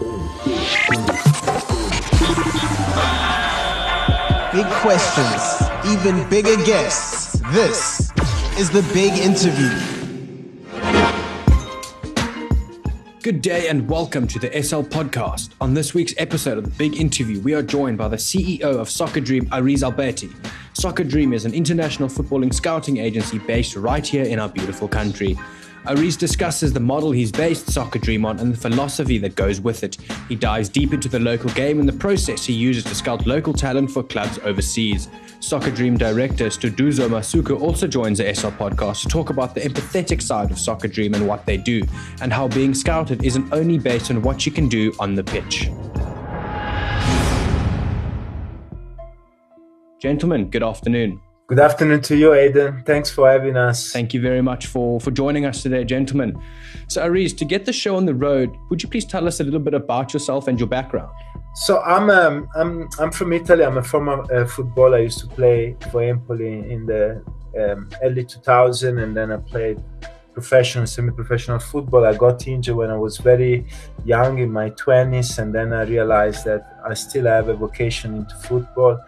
Big questions, even bigger guests. This is the big interview. Good day and welcome to the SL podcast. On this week's episode of the Big Interview, we are joined by the CEO of Socca Dream, Aris Albetti. Socca Dream is an international footballing scouting agency based right here in our beautiful country. Aris discusses the model he's based Socca Dream on and the philosophy that goes with it. He dives deep into the local game and the process he uses to scout local talent for clubs overseas. Socca Dream director Sduduzo Masuku also joins the SL podcast to talk about the empathetic side of Socca Dream and what they do, and how being scouted isn't only based on what you can do on the pitch. Gentlemen, good afternoon. Good afternoon to you, Aidan. Thanks for having us. Thank you very much for, for joining us today, gentlemen. So, Aris, to get the show on the road, would you please tell us a little bit about yourself and your background? So, I'm um, I'm I'm from Italy. I'm a former uh, footballer. I used to play for Empoli in the um, early 2000, and then I played professional, semi-professional football. I got injured when I was very young, in my 20s, and then I realized that I still have a vocation into football,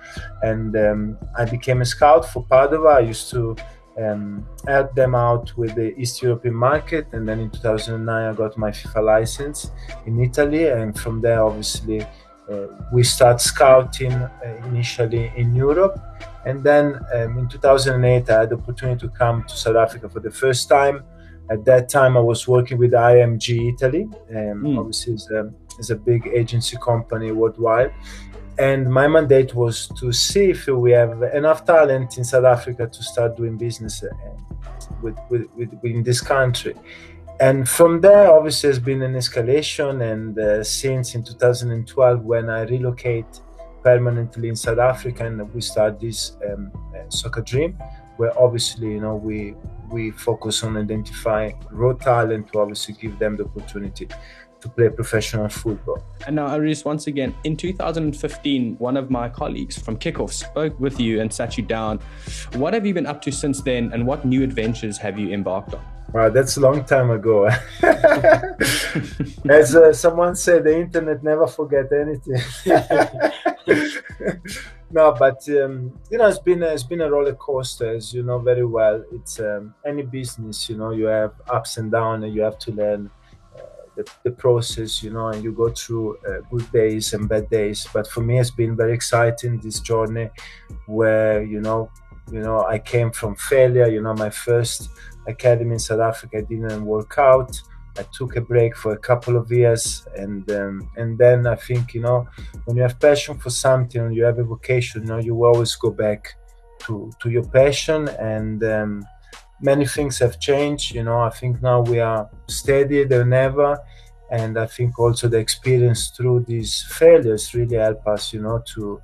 and um, I became a scout for Padova. I used to um, help them out with the East European market, and then in 2009 I got my FIFA license in Italy, and from there, obviously. Uh, we start scouting uh, initially in Europe, and then um, in 2008 I had the opportunity to come to South Africa for the first time at that time, I was working with IMG Italy. Um, mm. Obviously, it's a, it's a big agency company worldwide. And my mandate was to see if we have enough talent in South Africa to start doing business uh, with, with, with, in this country. And from there, obviously, has been an escalation. And uh, since in 2012, when I relocate permanently in South Africa and we start this um, uh, Socca Dream, where obviously, you know, we we focus on identifying raw talent to obviously give them the opportunity to play professional football. And now, Aris, once again, in 2015, one of my colleagues from Kickoff spoke with you and sat you down. What have you been up to since then, and what new adventures have you embarked on? Wow, that's a long time ago. As uh, someone said, the internet never forget anything. no, but um, you know, it's been a, it's been a roller coaster, as you know very well. It's um, any business, you know, you have ups and downs, and you have to learn uh, the, the, process, you know, and you go through uh, good days and bad days. But for me, it's been very exciting this journey, where you know, you know, I came from failure. You know, my first academy in South Africa didn't work out I took a break for a couple of years, and um, and then I think you know when you have passion for something you have a vocation, you know you always go back to to your passion, and um, many things have changed. You know, I think now we are steadier than ever, and I think also the experience through these failures really help us, you know, to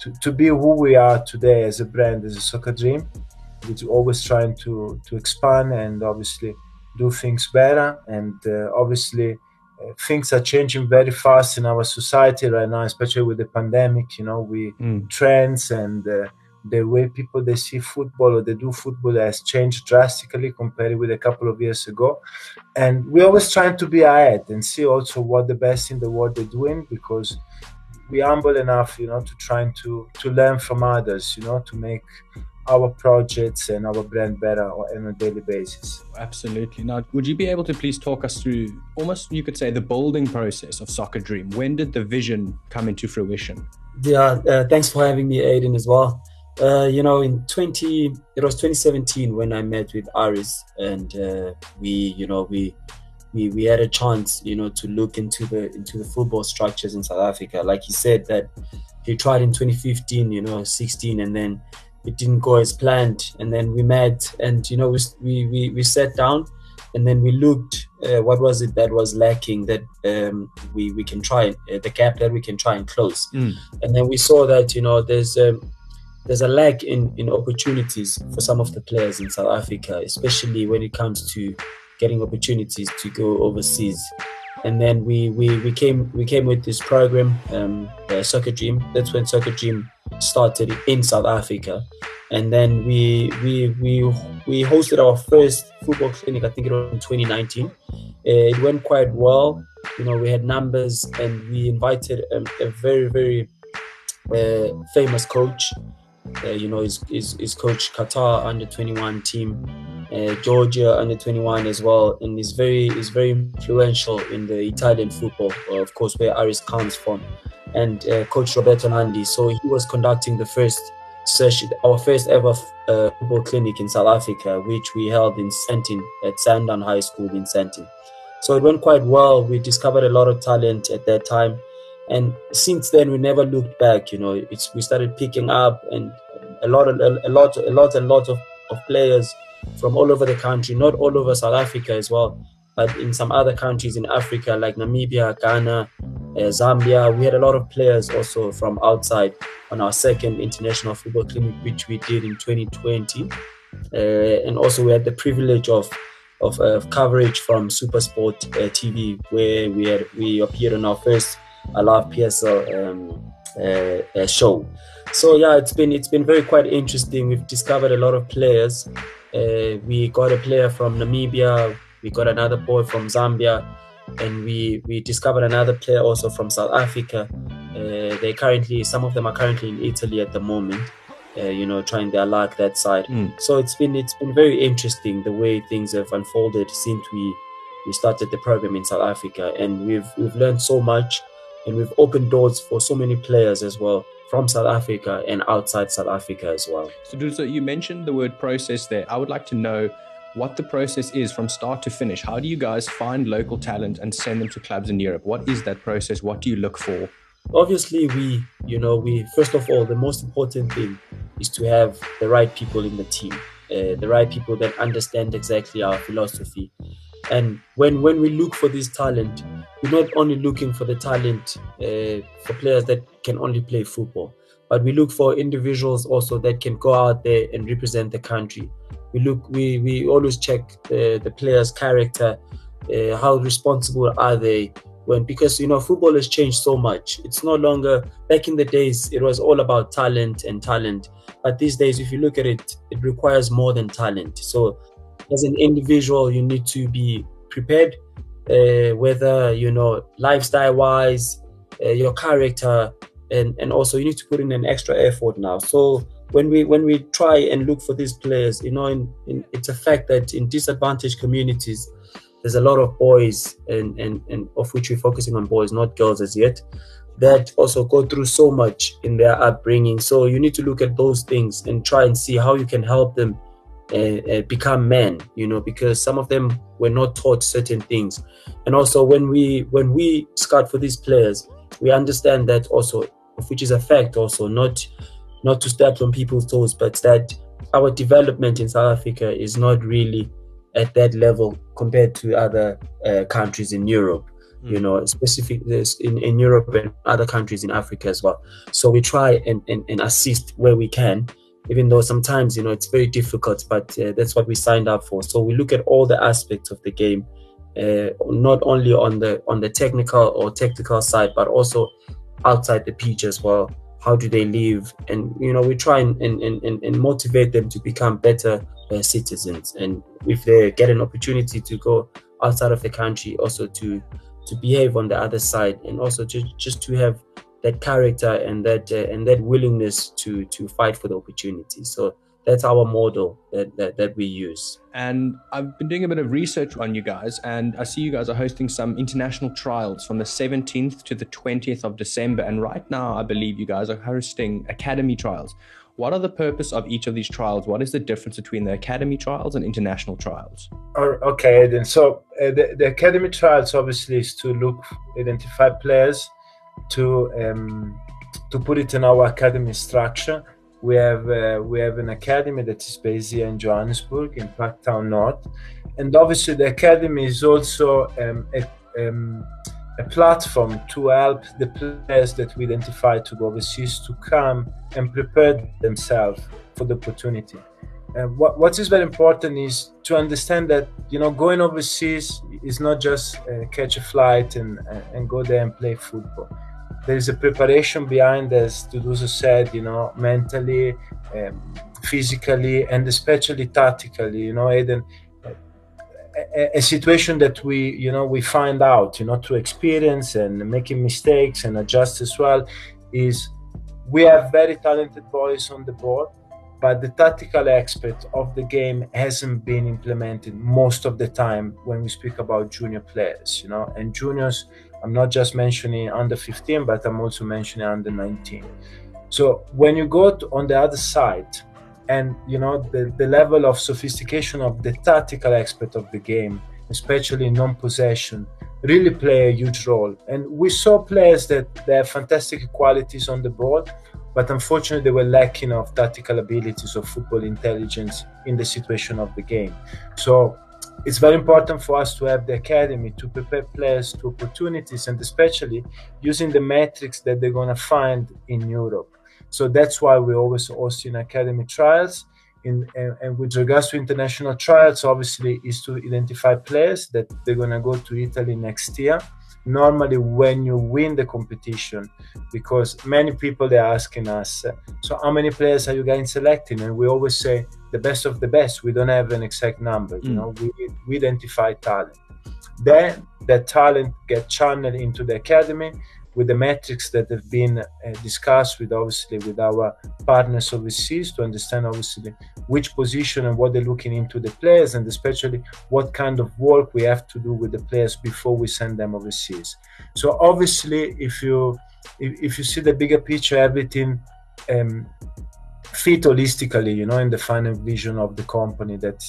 to, to be who we are today as a brand, as a Socca Dream. We're always trying to to expand and obviously do things better. And uh, obviously, uh, things are changing very fast in our society right now, especially with the pandemic. You know, we mm. trends and uh, the way people they see football or they do football has changed drastically compared with a couple of years ago. And we're always trying to be ahead and see also what the best in the world they're doing because we're humble enough, you know, to trying to to learn from others, you know, to make our projects and our brand better on a daily basis. Absolutely. Now, would you be able to please talk us through almost, you could say, the building process of Socca Dream? When did the vision come into fruition? Yeah, uh, thanks for having me, Aiden, as well. Uh, you know, in 20, it was 2017 when I met with Aris, and uh, we, you know, we, we, we had a chance, you know, to look into the into the football structures in South Africa. Like he said, that he tried in 2015, you know, 16, and then it didn't go as planned. And then we met and you know we we, we sat down and then we looked uh, what was it that was lacking that um, we we can try uh, the gap that we can try and close. Mm. and then we saw that you know there's um, there's a lack in in opportunities for some of the players in South Africa especially when it comes to getting opportunities to go overseas. And then we we, we came we came with this program um, uh, Socca Dream. That's when Socca Dream started in south africa. And then we we we we hosted our first football clinic i think it was in 2019 uh, it went quite well. You know, we had numbers, and we invited a, a very, very uh, famous coach. Uh, you know, his, his coach Qatar under 21 team, uh, Georgia under 21 as well, and he's very is very influential in the Italian football, of course, where Aris comes from, and uh, Coach Roberto Landi. So he was conducting the first session, our first ever uh, football clinic in South Africa, which we held in Sandton at Sandown High School in Sandton. So it went quite well. We discovered a lot of talent at that time, and since then we never looked back. You know, it's we started picking up, and a lot, of, a, a lot, a lot, and lot of, of players from all over the country, not all over South Africa as well, but in some other countries in Africa like Namibia, Ghana, uh, Zambia. We had a lot of players also from outside on our second international football clinic, which we did in 2020. Uh, and also we had the privilege of of coverage from SuperSport uh, TV, where we had we appeared on our first I Love PSL um, uh, uh, show. So yeah, it's been it's been very quite interesting. We've discovered a lot of players. Uh, we got a player from Namibia. We got another boy from Zambia, and we we discovered another player also from South Africa. Uh, they currently some of them are currently in Italy at the moment. Uh, you know, trying their luck that side. Mm. So it's been it's been very interesting the way things have unfolded since we we started the program in South Africa, and we've we've learned so much, and we've opened doors for so many players as well from South Africa and outside South Africa as well. So, Duso, you mentioned the word process there. I would like to know what the process is from start to finish. How do you guys find local talent and send them to clubs in Europe? What is that process? What do you look for? Obviously, we, you know, we first of all, the most important thing is to have the right people in the team, uh, the right people that understand exactly our philosophy. And when when we look for this talent, we're not only looking for the talent uh, for players that can only play football, but we look for individuals also that can go out there and represent the country. We look, we we always check the, the players' character, uh, how responsible are they, when because you know football has changed so much. It's no longer back in the days it was all about talent and talent. But these days if you look at it it requires more than talent. So as an individual you need to be prepared uh, whether you know lifestyle wise uh, your character and and also you need to put in an extra effort now. So when we when we try and look for these players you know in, in, it's a fact that in disadvantaged communities there's a lot of boys and, and, and of which we're focusing on boys, not girls as yet, that also go through so much in their upbringing. So you need to look at those things and try and see how you can help them uh, uh, become men. You know, because some of them were not taught certain things, and also when we when we scout for these players, we understand that also, which is a fact also, not not to step on people's toes, but that our development in South Africa is not really at that level compared to other uh, countries in Europe. Mm. You know, specific this in, in Europe and other countries in Africa as well. So we try and, and, and assist where we can, even though sometimes you know it's very difficult. But uh, that's what we signed up for. So we look at all the aspects of the game, uh, not only on the on the technical or tactical side, but also outside the pitch as well how do they live? And you know we try and, and, and, and motivate them to become better uh, citizens. And if they get an opportunity to go outside of the country also to to behave on the other side and also to, just to have that character and that uh, and that willingness to to fight for the opportunity. So that's our model that, that, that we use. And I've been doing a bit of research on you guys, and I see you guys are hosting some international trials from the 17th to the 20th of December. And right now, I believe you guys are hosting academy trials. What are the purpose of each of these trials? What is the difference between the academy trials and international trials? Okay, then. So uh, the, the academy trials obviously is to look, identify players, to um, to put it in our academy structure we have uh, we have an academy that is based here in Johannesburg in Parktown North, and obviously the academy is also um, a, um, a platform to help the players that we identify to go overseas to come and prepare themselves for the opportunity. Uh, what, what is very important is to understand that you know going overseas is not just uh, catch a flight and and go there and play football there is a preparation behind as Sduduzo said, you know, mentally, um, physically, and especially tactically. You know, Eden, a, a, situation that we you know we find out you know through experience and making mistakes and adjust as well is we have very talented boys on the board but the tactical aspect of the game hasn't been implemented most of the time when we speak about junior players you know and juniors i'm not just mentioning under 15 but i'm also mentioning under 19 so when you go to, on the other side and you know the, the level of sophistication of the tactical aspect of the game especially non-possession really play a huge role. And we saw players that they have fantastic qualities on the ball but unfortunately they were lacking of tactical abilities or football intelligence in the situation of the game. So it's very important for us to have the academy to prepare players to opportunities and especially using the metrics that they're going to find in europe so that's why we always host in academy trials. In, and, and, with regards to international trials, obviously, is to identify players that they're gonna go to Italy next year. Normally, when you win the competition, because many people they're asking us, so how many players are you guys selecting? And we always say the best of the best. We don't have an exact number. Mm. You know, we, we identify talent. Then that talent get channeled into the academy with the metrics that have been uh, discussed with obviously with our partners overseas to understand obviously which position and what they're looking into the players and especially what kind of work we have to do with the players before we send them overseas. So obviously if you if, if you see the bigger picture everything um, fit holistically you know in the final vision of the company that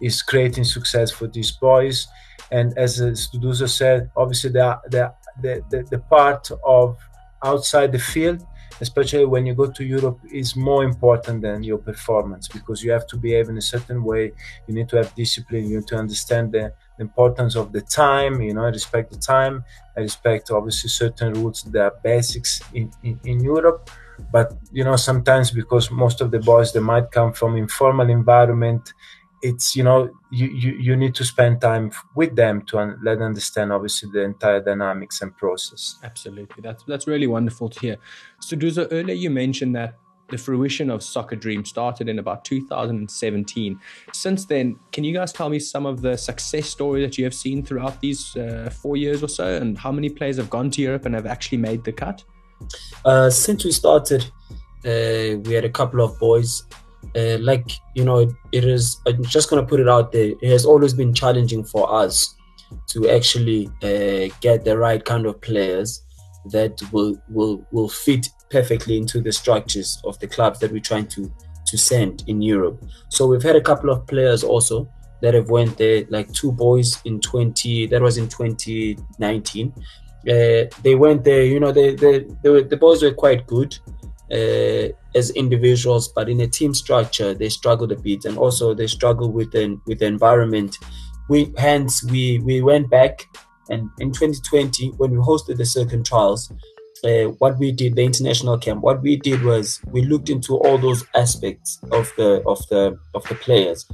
is creating success for these boys. And as Sduduzo said obviously there there the, the, the part of outside the field especially when you go to Europe, is more important than your performance because you have to behave in a certain way. You need to have discipline. You need to understand the, the importance of the time. You know, I respect the time. I respect obviously certain rules that are basics in, in, in Europe. But you know, sometimes because most of the boys they might come from informal environment, it's you know you, you you need to spend time with them to un- let them understand obviously the entire dynamics and process. Absolutely. That's that's really wonderful to hear. So Duzo, earlier you mentioned that the fruition of Socca Dream started in about 2017 since then can you guys tell me some of the success stories that you have seen throughout these uh, four years or so and how many players have gone to europe and have actually made the cut? Uh, since we started uh, we had a couple of boys uh, like you know it is i'm just going to put it out there it has always been challenging for us to actually uh, get the right kind of players that will will will fit perfectly into the structures of the clubs that we're trying to to send in Europe. So we've had a couple of players also that have went there, like two boys in 20. That was in 2019. Uh, they went there. You know, they, they, they were, the boys were quite good uh, as individuals, but in a team structure, they struggled a bit, and also they struggle with the with the environment. We hence we we went back, and in 2020 when we hosted the second trials, uh, what we did the international camp, what we did was we looked into all those aspects of the of the of the players,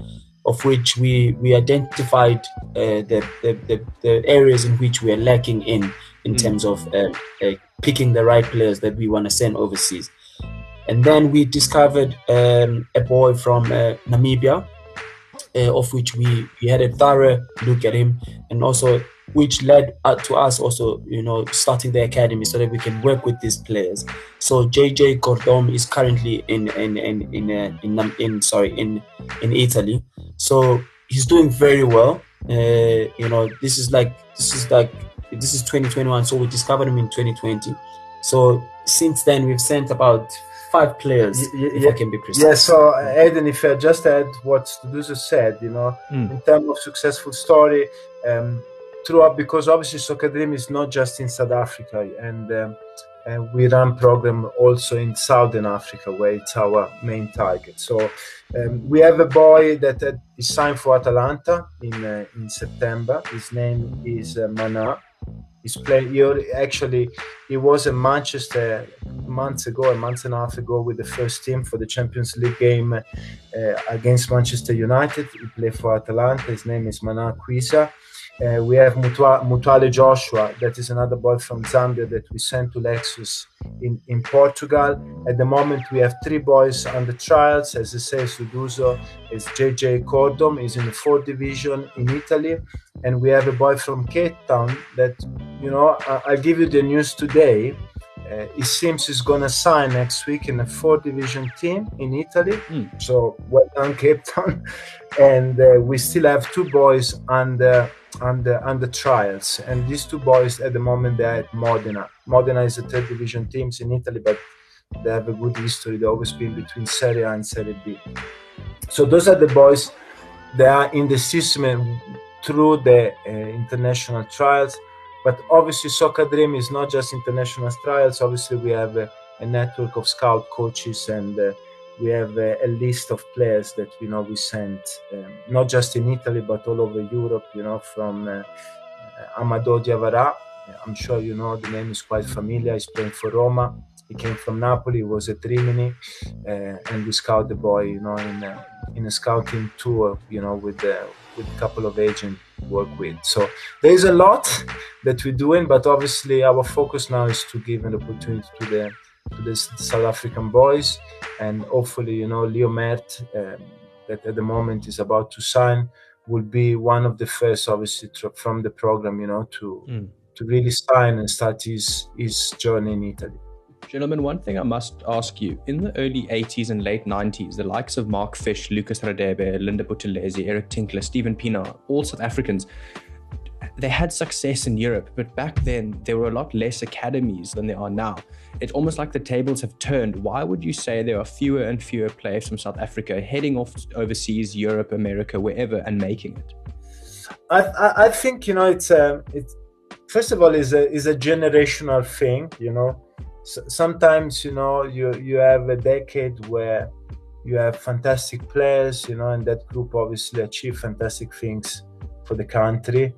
of which we we identified uh, the, the, the the areas in which we are lacking in in mm. terms of uh, uh, picking the right players that we want to send overseas. And then we discovered um, a boy from uh, Namibia, uh, of which we, we had a thorough look at him, and also which led to us also, you know, starting the academy so that we can work with these players. So JJ Gordom is currently in in in in uh, in, in, in sorry in in Italy. So he's doing very well. Uh, you know, this is like this is like this is 2021. So we discovered him in 2020. So since then we've sent about five players, yeah, if I can be precise. Yeah, so Aiden, if I just add what Sduduzo said, you know, mm. in terms of successful story, um, throughout, because obviously Socca Dream is not just in South Africa, and, um, and we run program also in Southern Africa, where it's our main target. So um, we have a boy that uh, is signed for Atalanta in uh, in September. His name is uh, Mana He's playing. He actually he was in Manchester months ago, a month and a half ago, with the first team for the Champions League game uh, against Manchester United. He played for Atalanta. His name is Mana Quisa. Uh, we have Mutua, Mutuale Joshua, that is another boy from Zambia that we sent to Leixões in, in Portugal. At the moment, we have three boys on the trials. As I say, Sduduzo is JJ Cordom, is in the fourth division in Italy. And we have a boy from Cape Town that, you know, I, I'll give you the news today. Uh, it seems he's gonna sign next week in a fourth division team in Italy. Mm. So well done, Cape Town. and uh, we still have two boys under under under trials, and these two boys at the moment they're at Modena. Modena is a third division teams in Italy, but they have a good history. They've always been between Serie A and Serie B. So those are the boys. They are in the system through the uh, international trials but obviously, Socca Dream is not just international trials. Obviously, we have a, a network of scout coaches and uh, we have a, a, list of players that you know we sent um, not just in Italy but all over Europe. You know, from uh, Amadou Diawara. I'm sure you know the name is quite familiar. He's playing for Roma. He came from Napoli. He was at Rimini, uh, and we scout the boy. You know, in a, in a scouting tour. You know, with the, with a couple of agents work with. So there is a lot that we're doing, but obviously our focus now is to give an opportunity to the to the South African boys, and hopefully, you know, Leo Mert, um, that at the moment is about to sign, will be one of the first, obviously, from the program, you know, to mm. to really sign and start his his journey in Italy. Gentlemen, one thing I must ask you. In the early 80s and late 90s, the likes of Mark Fish, Lucas Radebe, Linda Buthelezi, Eric Tinkler, Steven Pienaar, all South Africans, they had success in Europe, but back then there were a lot less academies than there are now. It's almost like the tables have turned. Why would you say there are fewer and fewer players from South Africa heading off overseas, Europe, America, wherever, and making it? I, I, I think you know it's a, um, first of all is a is a generational thing. You know, sometimes you know you you have a decade where you have fantastic players you know and that group obviously achieve fantastic things for the country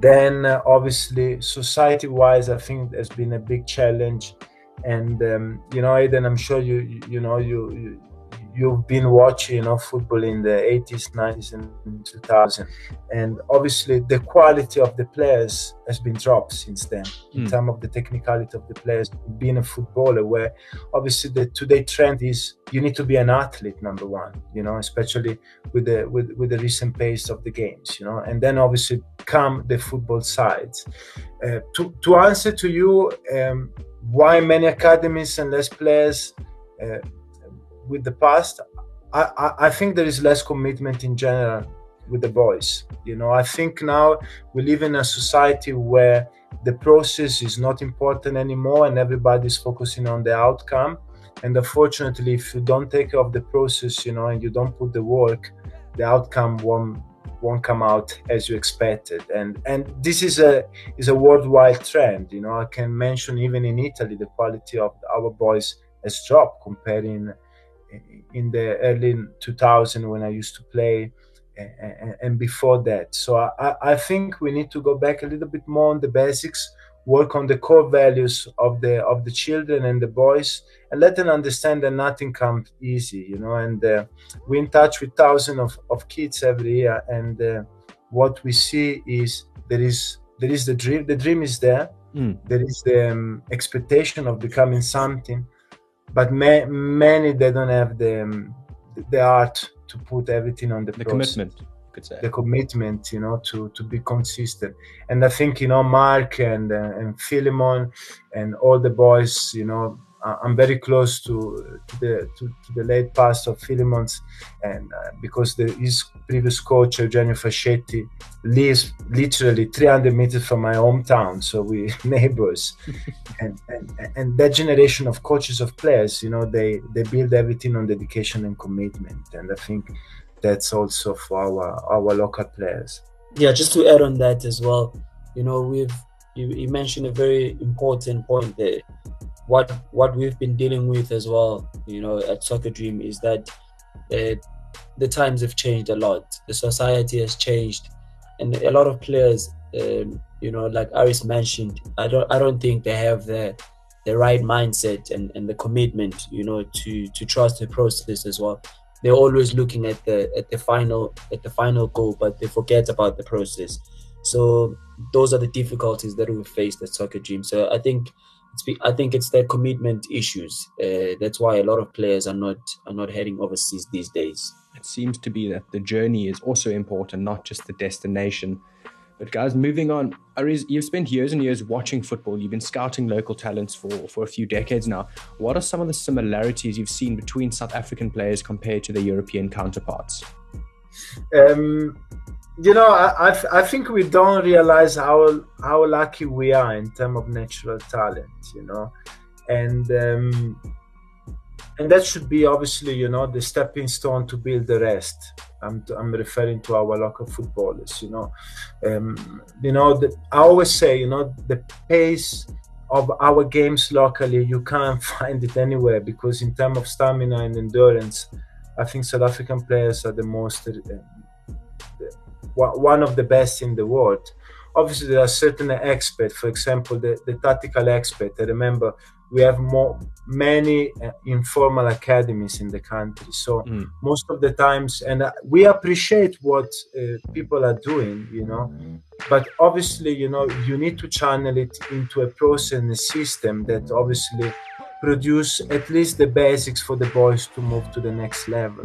then uh, obviously society wise i think there's been a big challenge. And um, you know Aiden, i'm sure you you, you know you, you you've been watching you know football in the 80s 90s and 2000 and obviously the quality of the players has been dropped since then mm. in hmm. terms of the technicality of the players being a footballer where obviously the today trend is you need to be an athlete number one you know especially with the with, with the recent pace of the games you know and then obviously come the football sides uh, to, to answer to you um, why many academies and less players uh, with the past, I, I, I think there is less commitment in general with the boys. You know, I think now we live in a society where the process is not important anymore and everybody's focusing on the outcome. And unfortunately, if you don't take care of the process, you know, and you don't put the work, the outcome won't won't come out as you expected. And and this is a is a worldwide trend. You know, I can mention even in Italy, the quality of our boys has dropped comparing in the early 2000 when I used to play and before that. So I, I think we need to go back a little bit more on the basics, work on the core values of the of the children and the boys, and let them understand that nothing comes easy, you know. And uh, we're in touch with thousands of, of kids every year, and uh, what we see is there is there is the dream. The dream is there. Mm. There is the um, expectation of becoming something but ma- many they don't have the um, the art to put everything on the, the commitment the commitment you know to to be consistent. And i think you know mark and uh, and philemon and all the boys you know I'm very close to, to the to, to, the late past of Philemon's, and uh, because the, his previous coach Eugenio Fascetti lives literally 300 meters from my hometown, so we neighbors, and, and and that generation of coaches of players, you know, they they build everything on dedication and commitment, and I think that's also for our our local players. Yeah, just to add on that as well, you know, we've you, you mentioned a very important point there what what we've been dealing with as well, you know, at Socca Dream is that uh, the times have changed a lot. The society has changed, and a lot of players, um, you know, like Aris mentioned, I don't I don't think they have the the right mindset and, and the commitment, you know, to to trust the process as well. They're always looking at the at the final at the final goal, but they forget about the process. So those are the difficulties that we faced at Socca Dream. So I think I think it's their commitment issues. Uh, that's why a lot of players are not are not heading overseas these days. It seems to be that the journey is also important, not just the destination. But guys, moving on, Aris, you've spent years and years watching football. You've been scouting local talents for, for a few decades now. What are some of the similarities you've seen between South African players compared to their European counterparts? Um, you know, I, I, I, think we don't realize how how lucky we are in terms of natural talent. You know, and um, and that should be obviously you know the stepping stone to build the rest. I'm I'm referring to our local footballers. You know, um, you know the, I always say you know the pace of our games locally you can't find it anywhere because in terms of stamina and endurance, I think South African players are the most. One of the best in the world. Obviously, there are certain experts, for example, the, the tactical expert. I remember we have more many uh, informal academies in the country. So mm. most of the times, and uh, we appreciate what uh, people are doing, you know. But obviously, you know, you need to channel it into a process and a system that obviously produce at least the basics for the boys to move to the next level.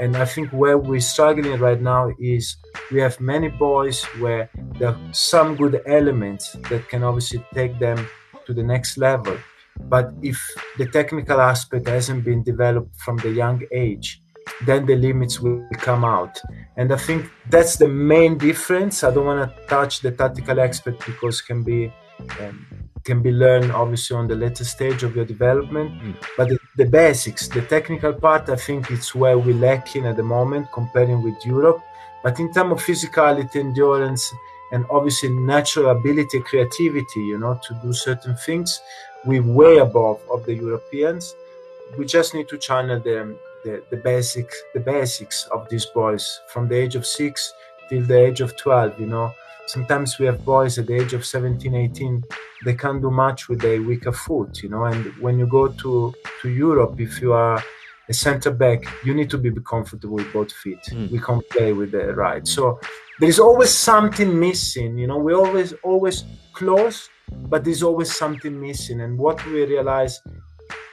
And I think where we're struggling right now is we have many boys where there are some good elements that can obviously take them to the next level. But if the technical aspect hasn't been developed from the young age, then the limits will come out. And I think that's the main difference. I don't want to touch the tactical aspect because can be um, can be learned obviously on the later stage of your development. Mm. But the, the, basics, the technical part, I think it's where we're lacking at the moment comparing with Europe. But in terms of physicality, endurance, and obviously natural ability, creativity, you know, to do certain things, we're way above of the Europeans. We just need to channel them the, the basics the basics of these boys from the age of six till the age of 12 you know sometimes we have boys at the age of 17 18 they can't do much with a weaker foot you know and when you go to to europe if you are a center back you need to be comfortable with both feet. Mm. we can't play with the right. So there's always something missing you know we always always close but there's always something missing. And what we realize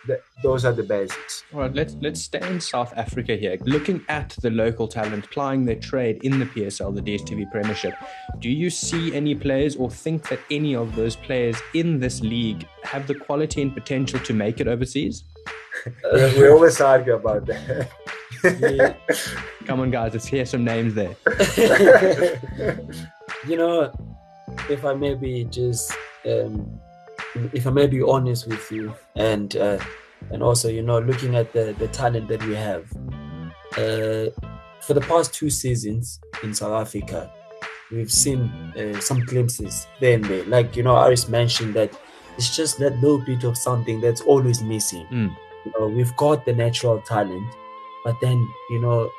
that those are the basics. All right, let's let's stay in South Africa here. Looking at the local talent plying their trade in the PSL, the DSTV Premiership, do you see any players or think that any of those players in this league have the quality and potential to make it overseas? we always argue about that. yeah. Come on, guys, let's hear some names there. you know, if I maybe just um, if I may be honest with you, and uh, and also you know looking at the the talent that we have, uh, for the past two seasons in South Africa, we've seen uh, some glimpses there and there. Like you know, Aris mentioned that it's just that little bit of something that's always missing. Mm. You know, we've got the natural talent, but then you know,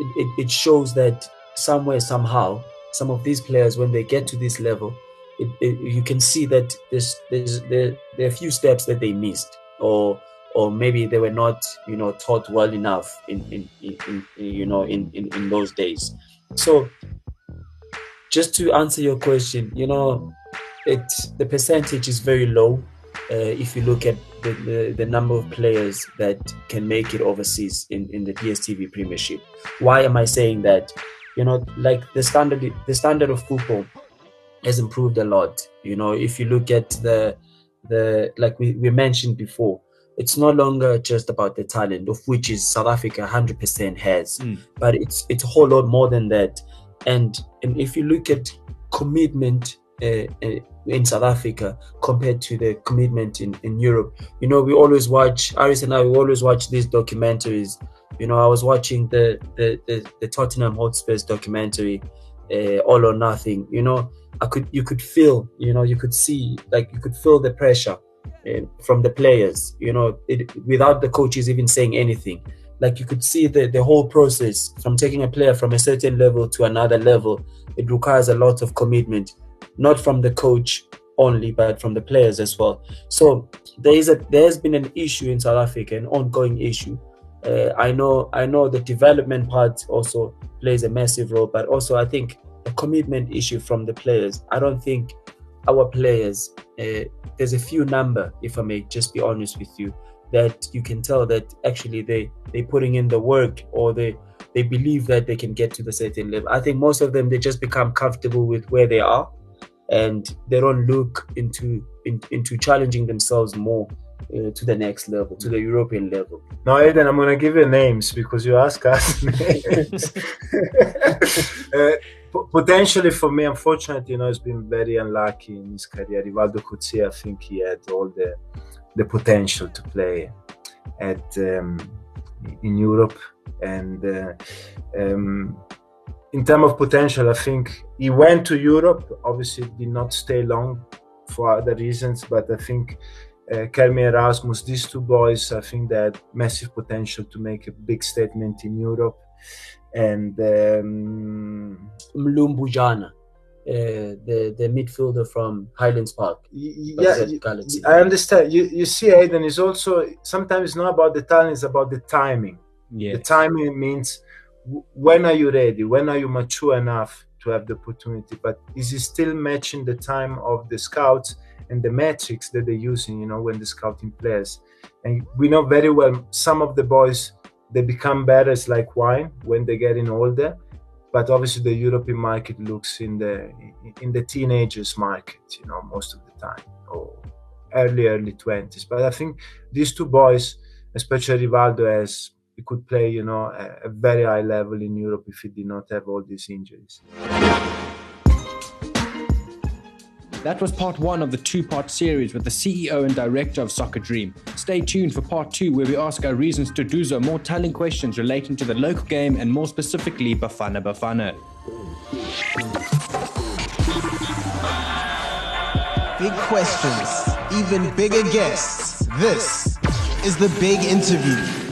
it, it, it shows that somewhere somehow some of these players when they get to this level it, it, you can see that there's, there's there, there are a few steps that they missed or or maybe they were not you know taught well enough in in, in, in you know in, in in those days so just to answer your question you know it the percentage is very low uh, if you look at the, the, the, number of players that can make it overseas in, in the DSTV Premiership. Why am I saying that? You know, like the standard the standard of football has improved a lot. You know, if you look at the the like we, we mentioned before, it's no longer just about the talent, of which is South Africa 100% has, mm. but it's it's a whole lot more than that. And and if you look at commitment uh, uh, in South Africa compared to the commitment in, in Europe, you know, we always watch Aris and I we always watch these documentaries. You know, I was watching the the the, the Tottenham Hotspurs documentary, uh, All or Nothing. You know, I could you could feel you know you could see like you could feel the pressure uh, from the players you know it, without the coaches even saying anything. Like you could see the, the whole process from taking a player from a certain level to another level. It requires a lot of commitment not from the coach only but from the players as well. So there is a there has been an issue in south africa an ongoing issue. Uh, i know i know the development part also plays a massive role but also i think a commitment issue from the players. I don't think our players, uh, there's a few number, if I may just be honest with you, that you can tell that actually they they're putting in the work or they they believe that they can get to the certain level. I think most of them they just become comfortable with where they are, and they don't look into in, into challenging themselves more uh, to the next level, to the European level. Now, Aiden, I'm going to give you names because you ask us names. uh, potentially for me, unfortunately, you know, he's been very unlucky in his career. Rivaldo Coetzee, I think he had all the the potential to play at um, in Europe, and uh, um, in terms of potential, I think he went to Europe. Obviously, did not stay long for other reasons, but I think uh, Kermit Erasmus, these two boys, I think they had massive potential to make a big statement in Europe. And um, Mlumbujana, uh, the the midfielder from Highlands Park. Yeah, I understand. You you see, Aiden is also sometimes it's not about the talent; it's about the timing. Yes. The timing means when are you ready? When are you mature enough to have the opportunity? But is he still matching the time of the scouts? And the metrics that they're using, you know, when the scouting players. And we know very well some of the boys they become better it's like wine when they're getting older. But obviously the European market looks in the in the teenagers market, you know, most of the time. Or early, early twenties. But I think these two boys, especially Rivaldo as he could play, you know, a, a very high level in Europe if he did not have all these injuries. That was part one of the two part series with the CEO and director of Socca Dream. Stay tuned for part two, where we ask our reasons to do so more telling questions relating to the local game and more specifically Bafana Bafana. Big questions, even bigger guests. This is the big interview.